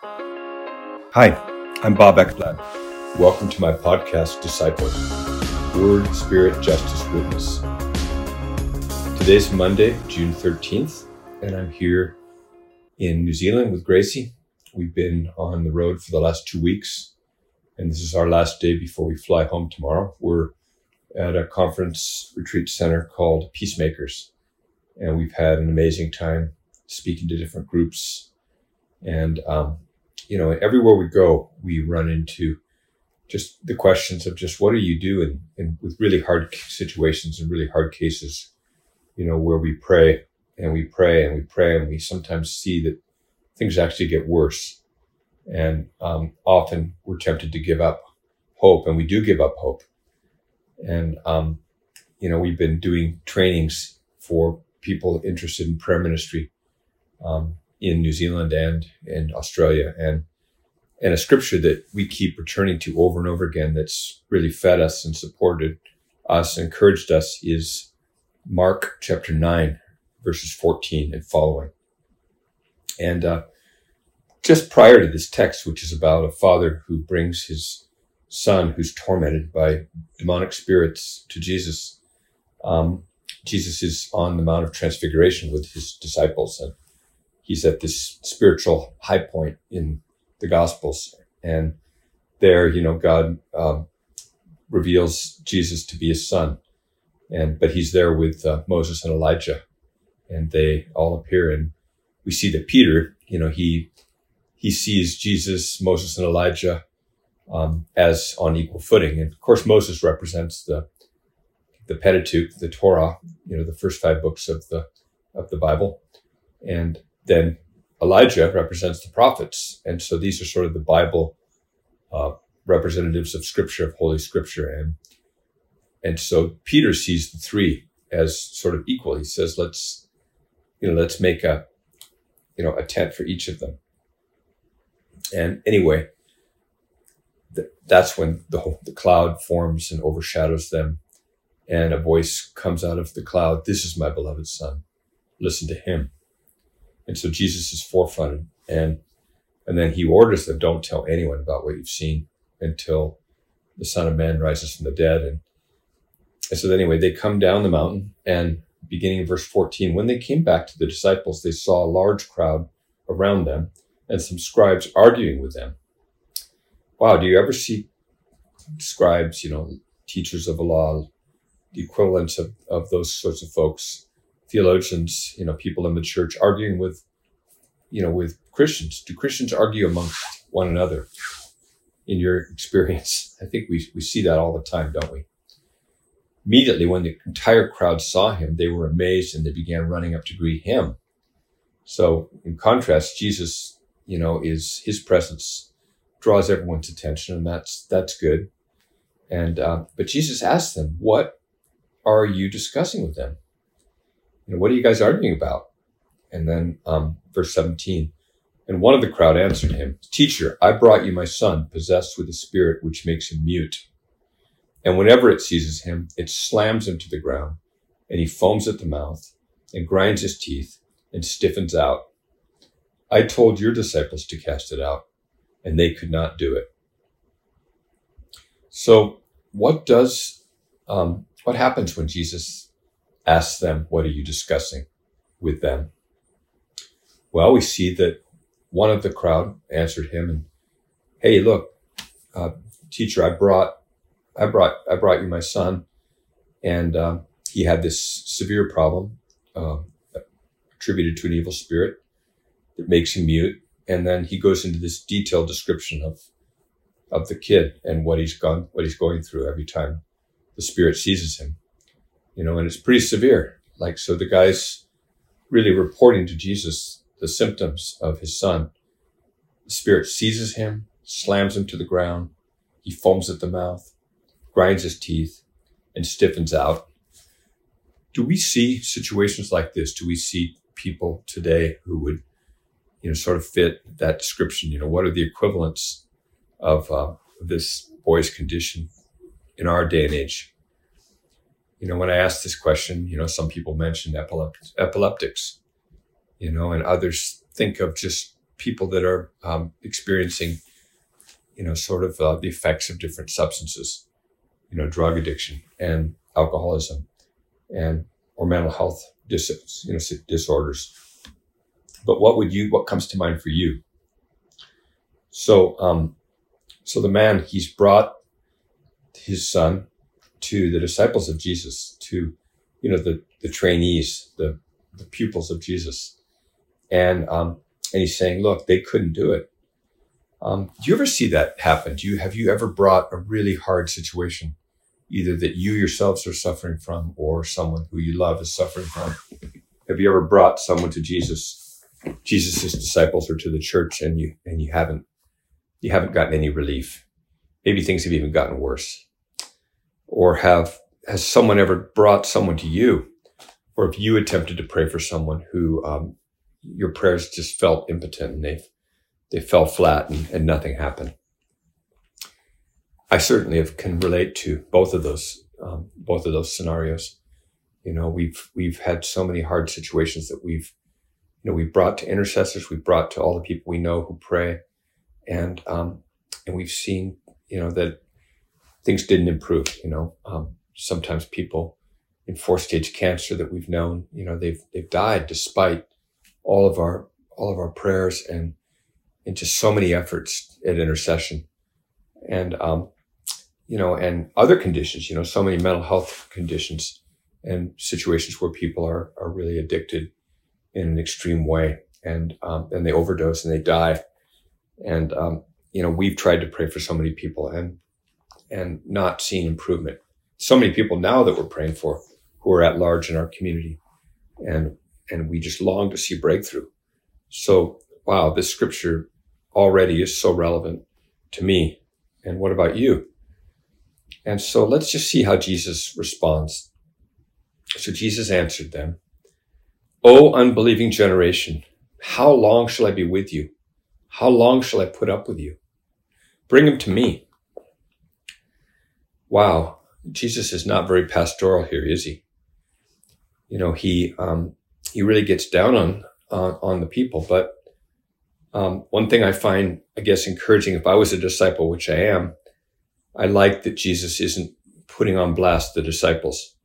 Hi, I'm Bob Ekblad. Welcome to my podcast, Disciple Word, Spirit, Justice, Witness. Today's Monday, June 13th, and I'm here in New Zealand with Gracie. We've been on the road for the last two weeks, and this is our last day before we fly home tomorrow. We're at a conference retreat center called Peacemakers, and we've had an amazing time speaking to different groups. And, um, you know, everywhere we go, we run into just the questions of just what do you do in, in with really hard situations and really hard cases, you know, where we pray and we pray and we pray and we sometimes see that things actually get worse. And um, often we're tempted to give up hope and we do give up hope. And, um, you know, we've been doing trainings for people interested in prayer ministry um, in New Zealand and in Australia. And, and a scripture that we keep returning to over and over again that's really fed us and supported us, encouraged us is Mark chapter 9, verses 14 and following. And uh, just prior to this text, which is about a father who brings his son who's tormented by demonic spirits to Jesus, um, Jesus is on the Mount of Transfiguration with his disciples, and he's at this spiritual high point in the Gospels. And there, you know, God um, reveals Jesus to be his son, and but he's there with uh, Moses and Elijah, and they all appear and we see that Peter, you know, he he sees Jesus, Moses, and Elijah um, as on equal footing. And of course, Moses represents the the Pentateuch, the Torah, you know, the first five books of the of the Bible, and then Elijah represents the prophets. And so these are sort of the Bible uh, representatives of Scripture, of Holy Scripture, and and so Peter sees the three as sort of equal. He says, "Let's you know, let's make a, you know, a tent for each of them. And anyway, th- that's when the whole, the cloud forms and overshadows them. And a voice comes out of the cloud. This is my beloved son. Listen to him. And so Jesus is forefronted and, and then he orders them, don't tell anyone about what you've seen until the son of man rises from the dead. And, and so anyway, they come down the mountain and beginning in verse 14, when they came back to the disciples, they saw a large crowd around them and some scribes arguing with them. Wow, do you ever see scribes, you know, teachers of the law, the equivalents of, of those sorts of folks, theologians, you know, people in the church arguing with, you know, with Christians? Do Christians argue amongst one another in your experience? I think we, we see that all the time, don't we? Immediately, when the entire crowd saw him, they were amazed and they began running up to greet him. So, in contrast, Jesus, you know, is his presence draws everyone's attention, and that's that's good. And uh, but Jesus asked them, "What are you discussing with them? You know, what are you guys arguing about?" And then um, verse seventeen. And one of the crowd answered him, Teacher, I brought you my son, possessed with a spirit which makes him mute. And whenever it seizes him, it slams him to the ground, and he foams at the mouth, and grinds his teeth, and stiffens out. I told your disciples to cast it out, and they could not do it. So, what does, um, what happens when Jesus asks them, What are you discussing with them? Well, we see that one of the crowd answered him, and Hey, look, uh, teacher, I brought I brought I brought you my son, and um, he had this severe problem uh, attributed to an evil spirit that makes him mute. And then he goes into this detailed description of of the kid and what he's gone what he's going through every time the spirit seizes him. You know, and it's pretty severe. Like so, the guy's really reporting to Jesus the symptoms of his son. The spirit seizes him, slams him to the ground. He foams at the mouth grinds his teeth, and stiffens out. Do we see situations like this? Do we see people today who would, you know, sort of fit that description? You know, what are the equivalents of uh, this boy's condition in our day and age? You know, when I ask this question, you know, some people mention epilept- epileptics, you know, and others think of just people that are um, experiencing, you know, sort of uh, the effects of different substances, you know, drug addiction and alcoholism, and or mental health dis- you know disorders. But what would you? What comes to mind for you? So, um, so the man he's brought his son to the disciples of Jesus, to you know the the trainees, the the pupils of Jesus, and um, and he's saying, look, they couldn't do it. Um, do you ever see that happen? Do you have you ever brought a really hard situation, either that you yourselves are suffering from, or someone who you love is suffering from? Have you ever brought someone to Jesus, Jesus's disciples, or to the church, and you and you haven't you haven't gotten any relief? Maybe things have even gotten worse. Or have has someone ever brought someone to you, or have you attempted to pray for someone who um, your prayers just felt impotent and they they fell flat and, and nothing happened? I certainly have, can relate to both of those um, both of those scenarios. You know, we've we've had so many hard situations that we've you know we've brought to intercessors, we've brought to all the people we know who pray, and um, and we've seen you know that things didn't improve. You know, um, sometimes people in four stage cancer that we've known, you know, they've they've died despite all of our all of our prayers and and just so many efforts at intercession, and um, you know, and other conditions. You know, so many mental health conditions and situations where people are are really addicted in an extreme way, and um, and they overdose and they die, and um, you know, we've tried to pray for so many people and and not seen improvement. So many people now that we're praying for who are at large in our community, and and we just long to see breakthrough. So wow, this scripture already is so relevant to me. And what about you? And so let's just see how Jesus responds. So Jesus answered them, O unbelieving generation, how long shall I be with you? How long shall I put up with you? Bring him to me. Wow, Jesus is not very pastoral here, is he? You know, he um, he really gets down on uh, on the people. But um, one thing I find, I guess, encouraging, if I was a disciple, which I am, I like that Jesus isn't putting on blast the disciples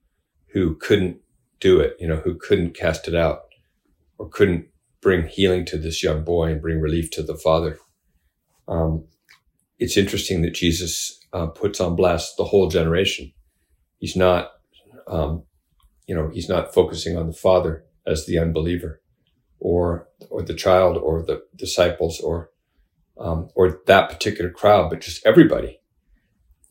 who couldn't do it, you know, who couldn't cast it out or couldn't bring healing to this young boy and bring relief to the father. Um, it's interesting that Jesus uh, puts on blast the whole generation. He's not, um, you know, he's not focusing on the father as the unbeliever, or or the child, or the disciples, or um, or that particular crowd, but just everybody.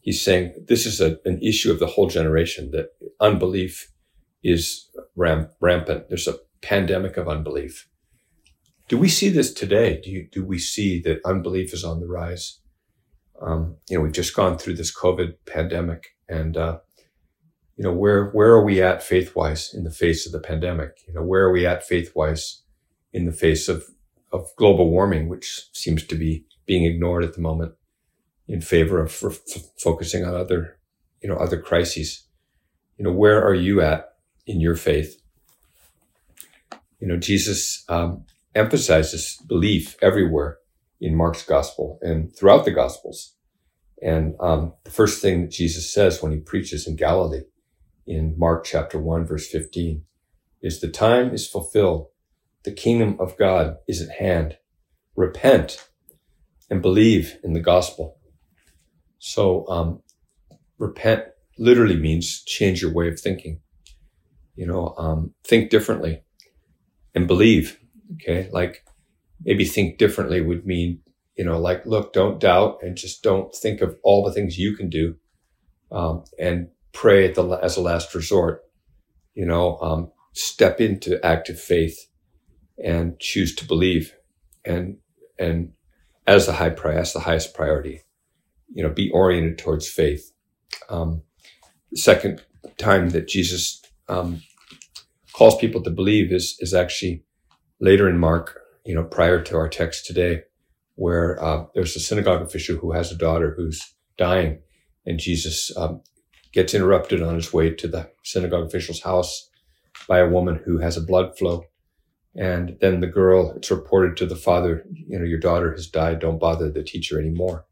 He's saying this is a, an issue of the whole generation that unbelief is ram- rampant. There's a pandemic of unbelief. Do we see this today? Do you, do we see that unbelief is on the rise? Um, you know, we've just gone through this COVID pandemic, and uh, you know, where where are we at faith wise in the face of the pandemic? You know, where are we at faith wise in the face of of global warming, which seems to be being ignored at the moment in favor of f- f- focusing on other, you know, other crises. You know, where are you at in your faith? You know, Jesus um, emphasizes belief everywhere in Mark's gospel and throughout the gospels. And um, the first thing that Jesus says when he preaches in Galilee in Mark chapter 1, verse 15, is the time is fulfilled. The kingdom of God is at hand. Repent and believe in the gospel. So, um, repent literally means change your way of thinking. You know, um, think differently and believe. Okay. Like maybe think differently would mean, you know, like, look, don't doubt and just don't think of all the things you can do. Um, and pray at the, as a last resort, you know, um, step into active faith and choose to believe and, and as the high priority, as the highest priority, you know, be oriented towards faith. Um, the second time that Jesus, um, calls people to believe is, is actually later in Mark you know, prior to our text today, where uh, there's a synagogue official who has a daughter who's dying, and Jesus um, gets interrupted on his way to the synagogue official's house by a woman who has a blood flow And then the girl, it's reported to the father, you know, your daughter has died. Don't bother the teacher anymore.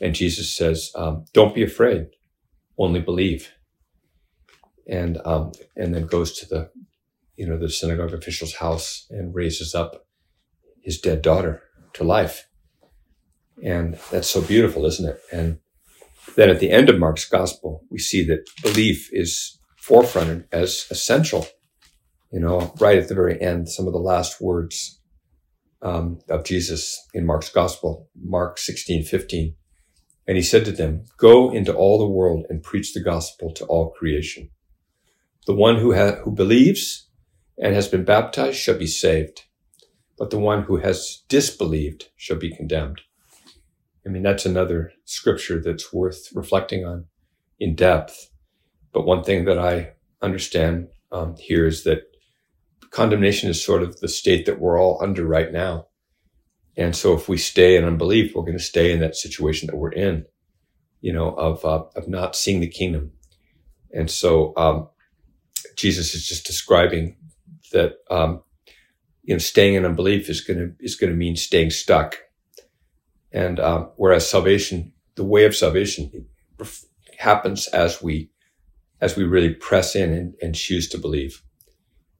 And Jesus says, um, don't be afraid, only believe. And, um, and then goes to the, you know, the synagogue official's house and raises up his dead daughter to life. And that's so beautiful, isn't it? And then at the end of Mark's gospel, we see that belief is forefronted as essential. You know, right at the very end, some of the last words um, of Jesus in Mark's gospel, Mark 16, 15. And he said to them, go into all the world and preach the gospel to all creation. The one who, ha- who believes and has been baptized shall be saved, but the one who has disbelieved shall be condemned. I mean, that's another scripture that's worth reflecting on in depth. But one thing that I understand um, here is that condemnation is sort of the state that we're all under right now. And so if we stay in unbelief, we're going to stay in that situation that we're in, you know, of, uh, of not seeing the kingdom. And so, um, Jesus is just describing that, um, you know, staying in unbelief is going to, is going to mean staying stuck and um, whereas salvation, the way of salvation happens as we as we really press in and, and choose to believe.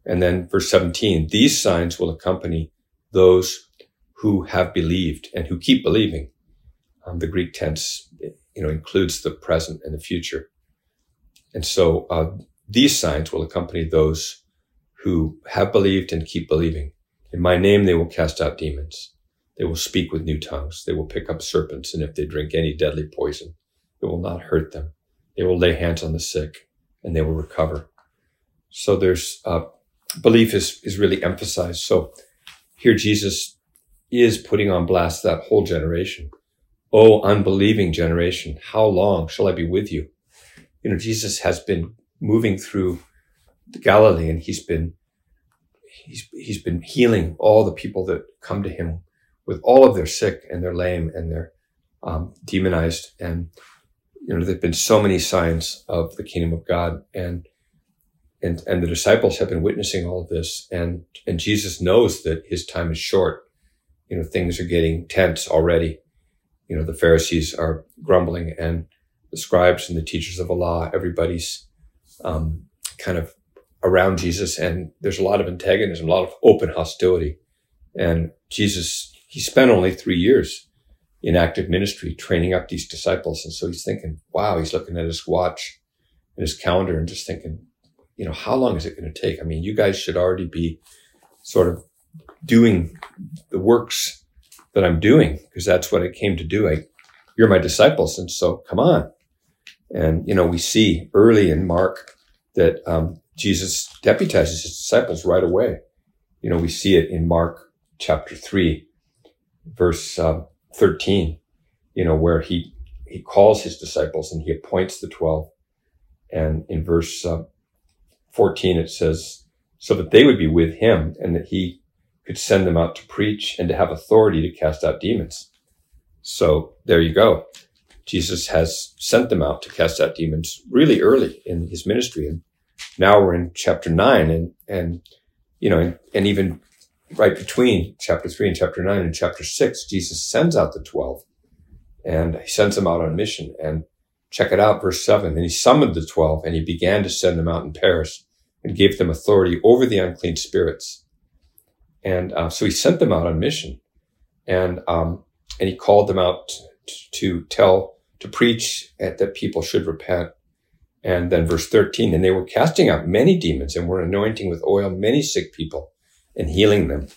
And then verse 17, these signs will accompany those who have believed and who keep believing. Um, the Greek tense, you know, includes the present and the future. And so uh, these signs will accompany those who have believed and keep believing. In my name, they will cast out demons. They will speak with new tongues. They will pick up serpents. And if they drink any deadly poison, it will not hurt them. They will lay hands on the sick and they will recover. So there's, uh, belief is, is really emphasized. So here Jesus is putting on blast that whole generation. Oh, unbelieving generation, how long shall I be with you? You know, Jesus has been moving through the Galilee and he's been, he's, he's been healing all the people that come to him with all of their sick and their lame and their um, demonized. And, you know, there've been so many signs of the kingdom of God and, and, and the disciples have been witnessing all of this. And, and Jesus knows that his time is short. You know, things are getting tense already. You know, the Pharisees are grumbling and the scribes and the teachers of the law, everybody's, um, kind of around Jesus. And there's a lot of antagonism, a lot of open hostility. And Jesus he spent only three years in active ministry training up these disciples. And so he's thinking, wow, he's looking at his watch and his calendar and just thinking, you know, how long is it going to take? I mean, you guys should already be sort of doing the works that I'm doing because that's what I came to do. I, you're my disciples. And so come on. And, you know, we see early in Mark that, um, Jesus deputizes his disciples right away. You know, we see it in Mark chapter three verse uh, 13, you know, where he, he calls his disciples and he appoints the 12. And in verse uh, 14, it says, so that they would be with him and that he could send them out to preach and to have authority to cast out demons. So there you go. Jesus has sent them out to cast out demons really early in his ministry. And now we're in chapter nine and, and, you know, and, and even right between chapter three and chapter nine and chapter six, Jesus sends out the 12 and he sends them out on mission and check it out. Verse seven. And he summoned the 12 and he began to send them out in pairs and gave them authority over the unclean spirits. And uh, so he sent them out on mission and, um, and he called them out to tell, to preach that people should repent. And then verse 13, and they were casting out many demons and were anointing with oil many sick people and healing them.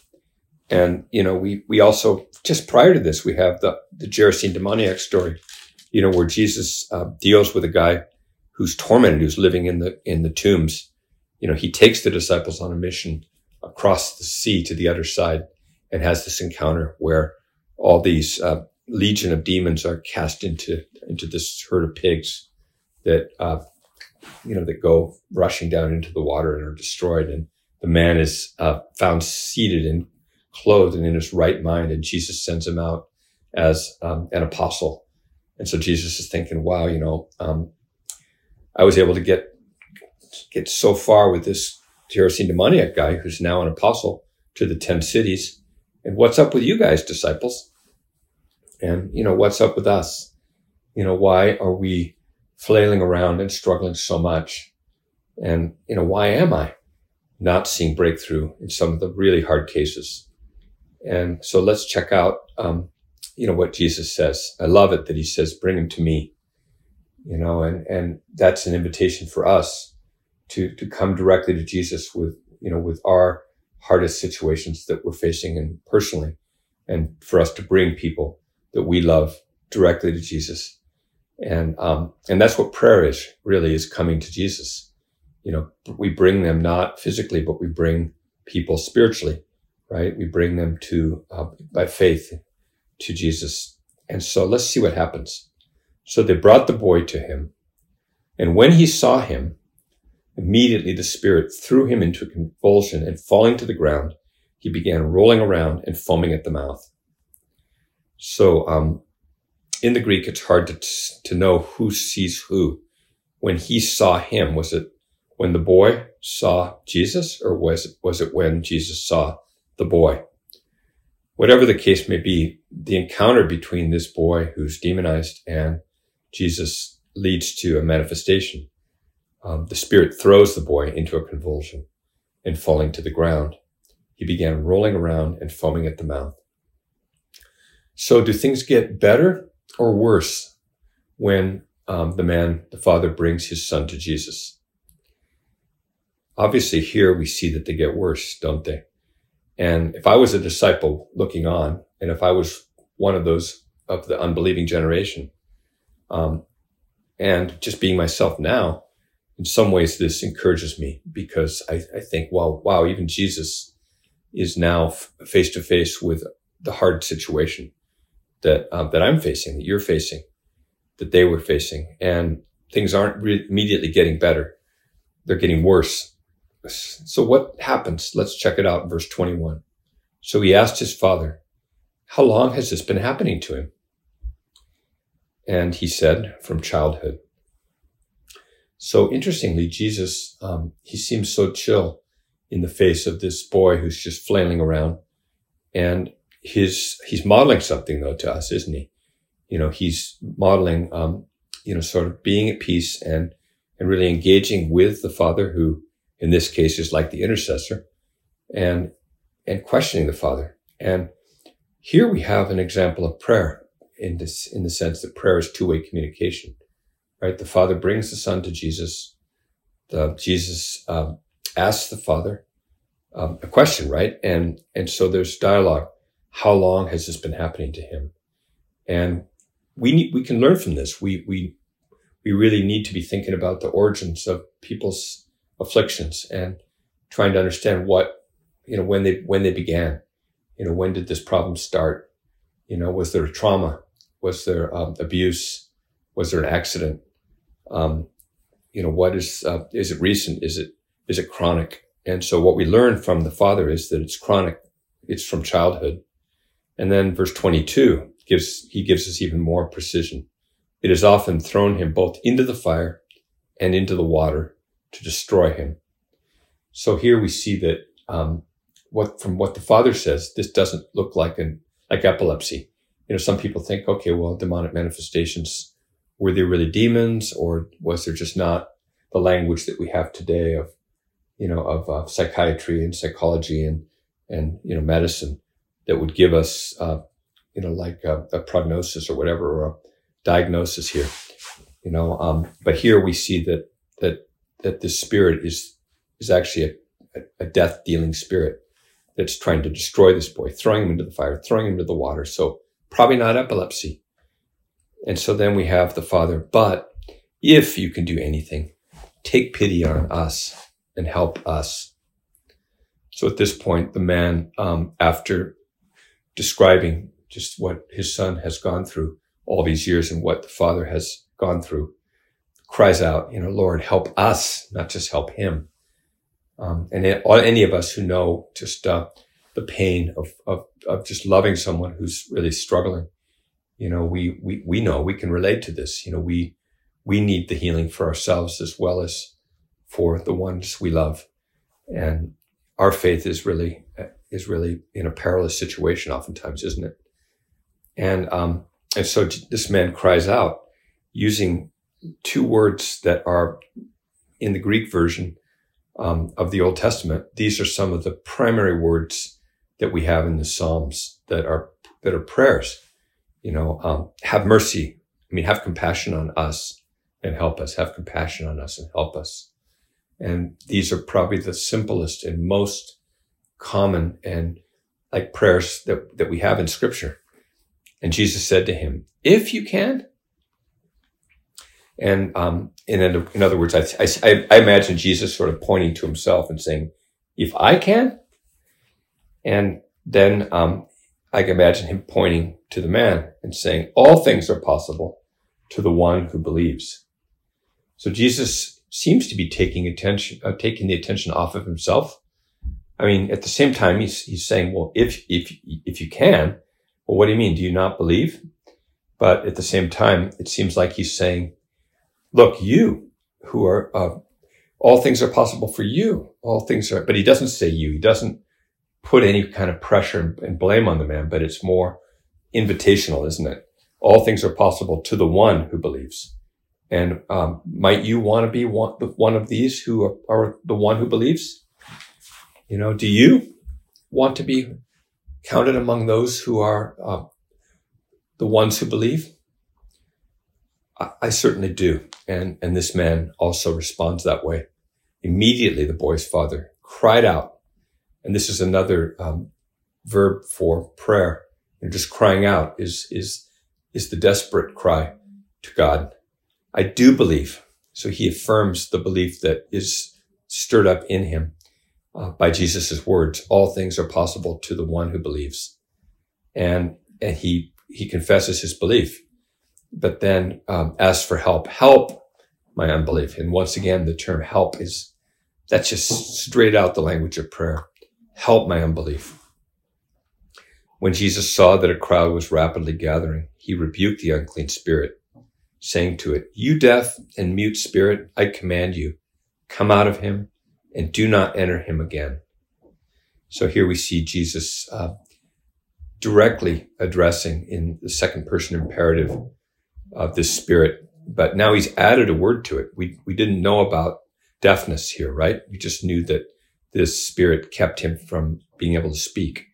And, you know, we, we also, just prior to this, we have the, the Gerasene demoniac story, you know, where Jesus uh, deals with a guy who's tormented, who's living in the, in the tombs. You know, he takes the disciples on a mission across the sea to the other side and has this encounter where all these, uh, legion of demons are cast into, into this herd of pigs that, uh, you know, that go rushing down into the water and are destroyed. And, the man is uh, found seated and clothed and in his right mind, and Jesus sends him out as um, an apostle. And so Jesus is thinking, "Wow, you know, um, I was able to get get so far with this Gerasene demoniac guy who's now an apostle to the 10 cities. And what's up with you guys, disciples? And, you know, what's up with us? You know, why are we flailing around and struggling so much? And, you know, why am I not seeing breakthrough in some of the really hard cases? And so let's check out, um, you know, what Jesus says. I love it that he says, bring him to me, you know, and, and that's an invitation for us to, to come directly to Jesus with, you know, with our hardest situations that we're facing and personally, and for us to bring people that we love directly to Jesus. And, um, and that's what prayer is really is coming to Jesus. You know, we bring them not physically, but we bring people spiritually, right? We bring them to, uh, by faith to Jesus. And so let's see what happens. So they brought the boy to him. And when he saw him, immediately the spirit threw him into a convulsion and falling to the ground, he began rolling around and foaming at the mouth. So, um, in the Greek, it's hard to, to know who sees who. When he saw him, was it when the boy saw Jesus or was it, was it when Jesus saw the boy? Whatever the case may be, the encounter between this boy who's demonized and Jesus leads to a manifestation. Um, the spirit throws the boy into a convulsion and falling to the ground. He began rolling around and foaming at the mouth. So do things get better or worse when um, the man, the father brings his son to Jesus? Obviously here we see that they get worse, don't they? And if I was a disciple looking on, and if I was one of those of the unbelieving generation, um, and just being myself now, in some ways this encourages me because I, I think, well, wow, even Jesus is now face to face with the hard situation that um, that I'm facing, that you're facing, that they were facing, and things aren't re- immediately getting better; they're getting worse. So what happens? Let's check it out verse 21. So he asked his father, "How long has this been happening to him?" And he said, "From childhood." So interestingly, Jesus, um, he seems so chill in the face of this boy who's just flailing around. And his, he's modeling something though to us, isn't he? You know, he's modeling, um, you know, sort of being at peace and, and really engaging with the father who in this case is like the intercessor and, and questioning the father. And here we have an example of prayer in this, in the sense that prayer is two-way communication right? The Father brings the Son to Jesus. The Jesus um, asks the Father um, a question, right? And and so there's dialogue. How long has this been happening to him? And we need, we can learn from this. We we we really need to be thinking about the origins of people's afflictions and trying to understand what you know when they when they began. You know, when did this problem start? You know, was there a trauma? Was there um, abuse? Was there an accident? Um, you know, what is, uh, is it recent? Is it, is it chronic? And so what we learn from the father is that it's chronic. It's from childhood. And then verse 22 gives, he gives us even more precision. It has often thrown him both into the fire and into the water to destroy him. So here we see that, um, what, from what the father says, this doesn't look like an, like epilepsy. You know, some people think, okay, well, demonic manifestations were there really demons or was there just not the language that we have today of, you know, of uh, psychiatry and psychology and, and, you know, medicine that would give us, uh, you know, like a, a, prognosis or whatever, or a diagnosis here, you know, um, but here we see that, that, that this spirit is, is actually a, a death dealing spirit that's trying to destroy this boy, throwing him into the fire, throwing him into the water. So probably not epilepsy, and so then we have the Father, but if you can do anything, take pity on us and help us. So at this point, the man, um, after describing just what his son has gone through all these years and what the father has gone through, cries out, you know, Lord, help us, not just help him. Um, and any of us who know just uh, the pain of, of, of just loving someone who's really struggling you know, we, we, we know we can relate to this. You know, we, we need the healing for ourselves as well as for the ones we love. And our faith is really, is really in a perilous situation, oftentimes, isn't it? And um, and so this man cries out using two words that are in the Greek version um, of the Old Testament. These are some of the primary words that we have in the Psalms that are that are prayers. You know, um, have mercy. I mean, have compassion on us and help us. Have compassion on us and help us. And these are probably the simplest and most common and like prayers that, that we have in scripture. And Jesus said to him, if you can. And, um, in, in other words, I, I, I imagine Jesus sort of pointing to himself and saying, if I can. And then, um, I can imagine him pointing to the man and saying, all things are possible to the one who believes. So Jesus seems to be taking attention, uh, taking the attention off of himself. I mean, at the same time, he's, he's saying, well, if, if, if you can, well, what do you mean? Do you not believe? But at the same time, it seems like he's saying, look, you who are, uh, all things are possible for you. All things are, but he doesn't say you. He doesn't put any kind of pressure and blame on the man, but it's more invitational, isn't it? All things are possible to the one who believes. And um, might you want to be one, of these who are, are, the one who believes? You know, do you want to be counted among those who are uh, the ones who believe? I, I certainly do. And, and this man also responds that way. Immediately, the boy's father cried out. And this is another um, verb for prayer. And just crying out is, is, is the desperate cry to God. I do believe. So he affirms the belief that is stirred up in him uh, by Jesus' words. All things are possible to the one who believes. And, and he, he confesses his belief, but then um, asks for help. Help my unbelief. And once again, the term help is, that's just straight out the language of prayer. Help my unbelief. When Jesus saw that a crowd was rapidly gathering, he rebuked the unclean spirit saying to it, You deaf and mute spirit, I command you, come out of him and do not enter him again. So here we see Jesus uh, directly addressing in the second person imperative of this spirit, but now he's added a word to it. We, we didn't know about deafness here, right? We just knew that this spirit kept him from being able to speak.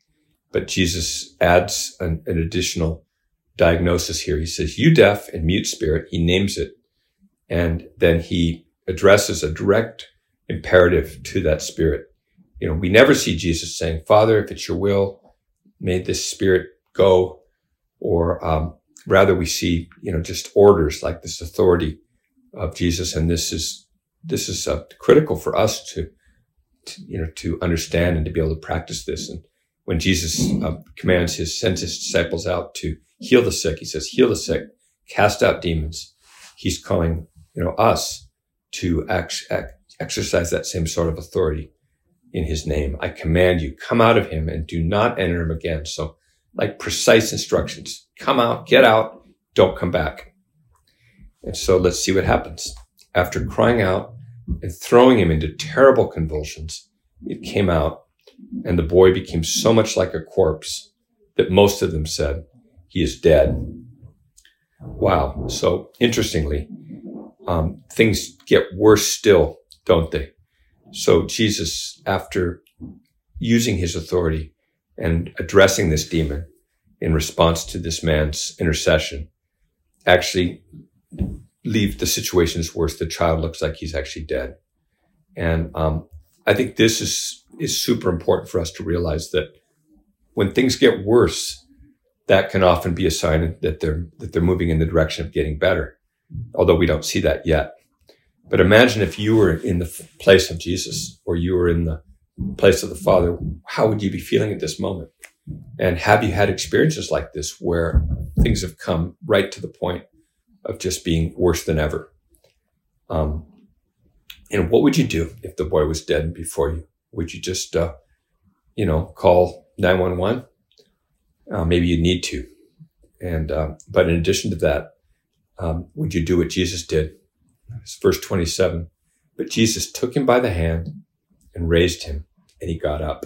But Jesus adds an, an additional diagnosis here. He says, you deaf and mute spirit. He names it. And then he addresses a direct imperative to that spirit. You know, we never see Jesus saying, Father, if it's your will, may this spirit go. Or, um, rather we see, you know, just orders like this authority of Jesus. And this is, this is uh, critical for us to, to, you know, to understand and to be able to practice this. And when Jesus uh, commands his, sends his disciples out to heal the sick. He says, heal the sick, cast out demons. He's calling, you know, us to act, act, exercise that same sort of authority in his name. I command you, come out of him and do not enter him again. So like precise instructions, come out, get out, don't come back. And so let's see what happens. After crying out and throwing him into terrible convulsions, it came out and the boy became so much like a corpse that most of them said, he is dead. Wow. So interestingly, um, things get worse still, don't they? So Jesus, after using his authority and addressing this demon in response to this man's intercession, actually leave the situation worse. The child looks like he's actually dead. And um, I think this is is super important for us to realize that when things get worse, that can often be a sign that they're that they're moving in the direction of getting better, although we don't see that yet. But imagine if you were in the place of Jesus or you were in the place of the Father, how would you be feeling at this moment? And have you had experiences like this where things have come right to the point of just being worse than ever? Um, and what would you do if the boy was dead before you? Would you just, uh, you know, call 911? uh, maybe you need to. And, uh, but in addition to that, um, would you do what Jesus did? It's verse 27. But Jesus took him by the hand and raised him, and he got up.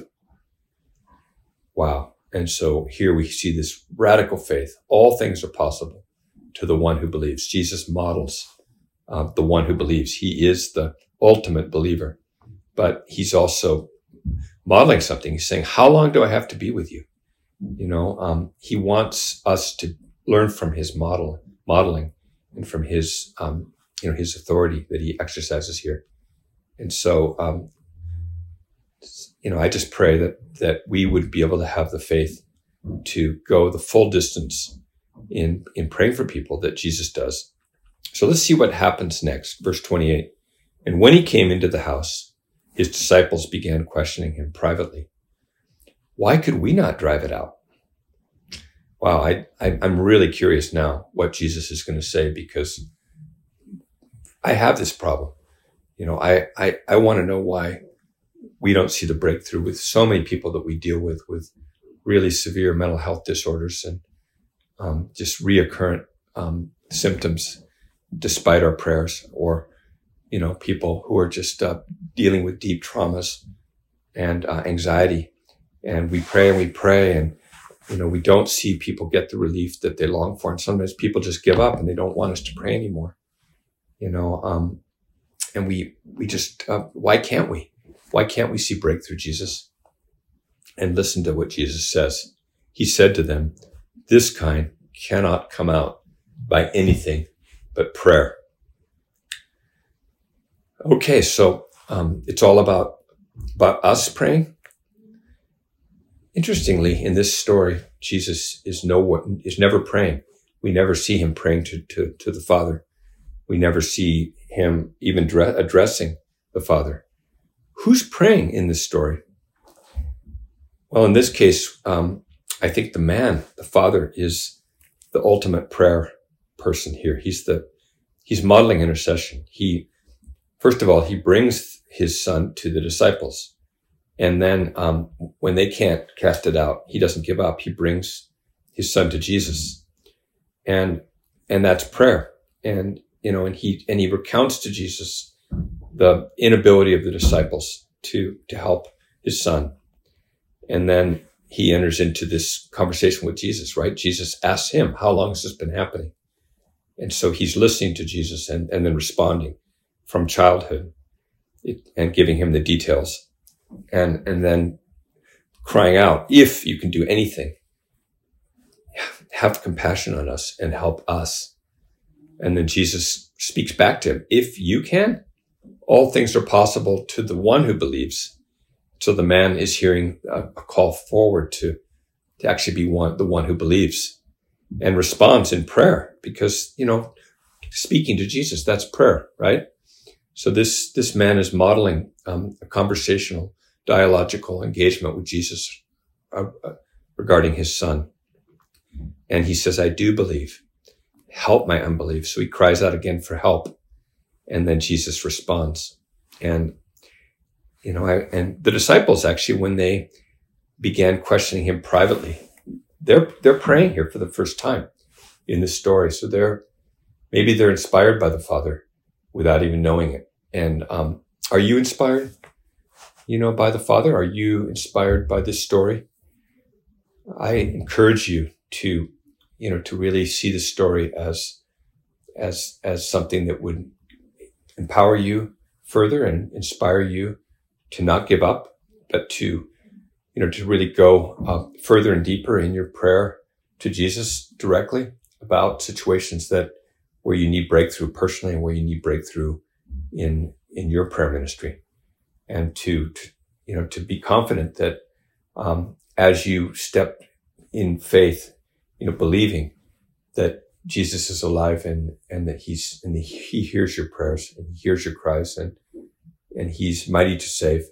Wow. And so here we see this radical faith. All things are possible to the one who believes. Jesus models uh, the one who believes. He is the ultimate believer, but he's also modeling something. He's saying, how long do I have to be with you? You know, um, he wants us to learn from his model, modeling and from his, um, you know, his authority that he exercises here. And so, um, you know, I just pray that, that we would be able to have the faith to go the full distance in, in praying for people that Jesus does. So let's see what happens next. Verse 28. And when he came into the house, his disciples began questioning him privately. Why could we not drive it out? Wow, I, I, am really curious now what Jesus is going to say because I have this problem. You know, I, I, I want to know why we don't see the breakthrough with so many people that we deal with, with really severe mental health disorders and um, just reoccurrent um, symptoms despite our prayers or you know, people who are just uh, dealing with deep traumas and uh, anxiety. And we pray and we pray and, you know, we don't see people get the relief that they long for. And sometimes people just give up and they don't want us to pray anymore, you know, um, and we, we just, uh, why can't we? Why can't we see breakthrough, Jesus? And listen to what Jesus says. He said to them, this kind cannot come out by anything but prayer Okay, so um, it's all about about us praying. Interestingly, in this story, Jesus is no one, is never praying. We never see him praying to, to, to the Father. We never see him even dre- addressing the Father. Who's praying in this story? Well, in this case, um, I think the man, the Father, is the ultimate prayer person here. He's the he's modeling intercession. He First of all, he brings his son to the disciples. And then um, when they can't cast it out, he doesn't give up. He brings his son to Jesus. And and that's prayer. And you know, and he and he recounts to Jesus the inability of the disciples to to help his son. And then he enters into this conversation with Jesus, right? Jesus asks him, How long has this been happening? And so he's listening to Jesus and, and then responding from childhood and giving him the details and, and then crying out, if you can do anything, have compassion on us and help us. And then Jesus speaks back to him. If you can, all things are possible to the one who believes. So the man is hearing a, a call forward to, to actually be one, the one who believes and responds in prayer because, you know, speaking to Jesus, that's prayer, right? So this, this man is modeling um, a conversational, dialogical engagement with Jesus uh, uh, regarding his son. And he says, I do believe. Help my unbelief. So he cries out again for help. And then Jesus responds. And, you know, I, and the disciples actually, when they began questioning him privately, they're, they're praying here for the first time in this story. So they're, maybe they're inspired by the Father without even knowing it. And um, are you inspired, you know, by the Father? Are you inspired by this story? I encourage you to, you know, to really see the story as, as, as something that would empower you further and inspire you to not give up, but to, you know, to really go uh, further and deeper in your prayer to Jesus directly about situations that where you need breakthrough personally and where you need breakthrough in in your prayer ministry, and to, to you know to be confident that um, as you step in faith, you know, believing that Jesus is alive and and that he's and he hears your prayers and he hears your cries and and he's mighty to save.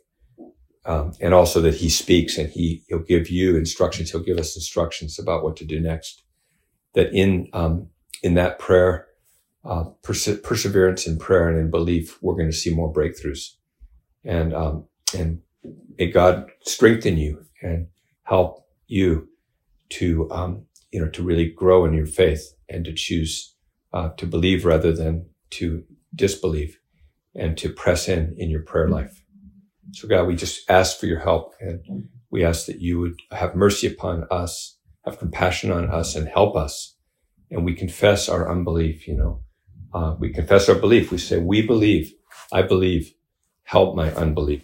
Um, and also that he speaks and he he'll give you instructions. He'll give us instructions about what to do next. That in um, in that prayer, uh, perse- perseverance in prayer and in belief, we're going to see more breakthroughs. And, um, and may God strengthen you and help you to, um, you know, to really grow in your faith and to choose, uh, to believe rather than to disbelieve and to press in in your prayer life. So God, we just ask for your help and we ask that you would have mercy upon us, have compassion on us and help us. And we confess our unbelief, you know, uh, we confess our belief. We say, we believe, I believe, help my unbelief.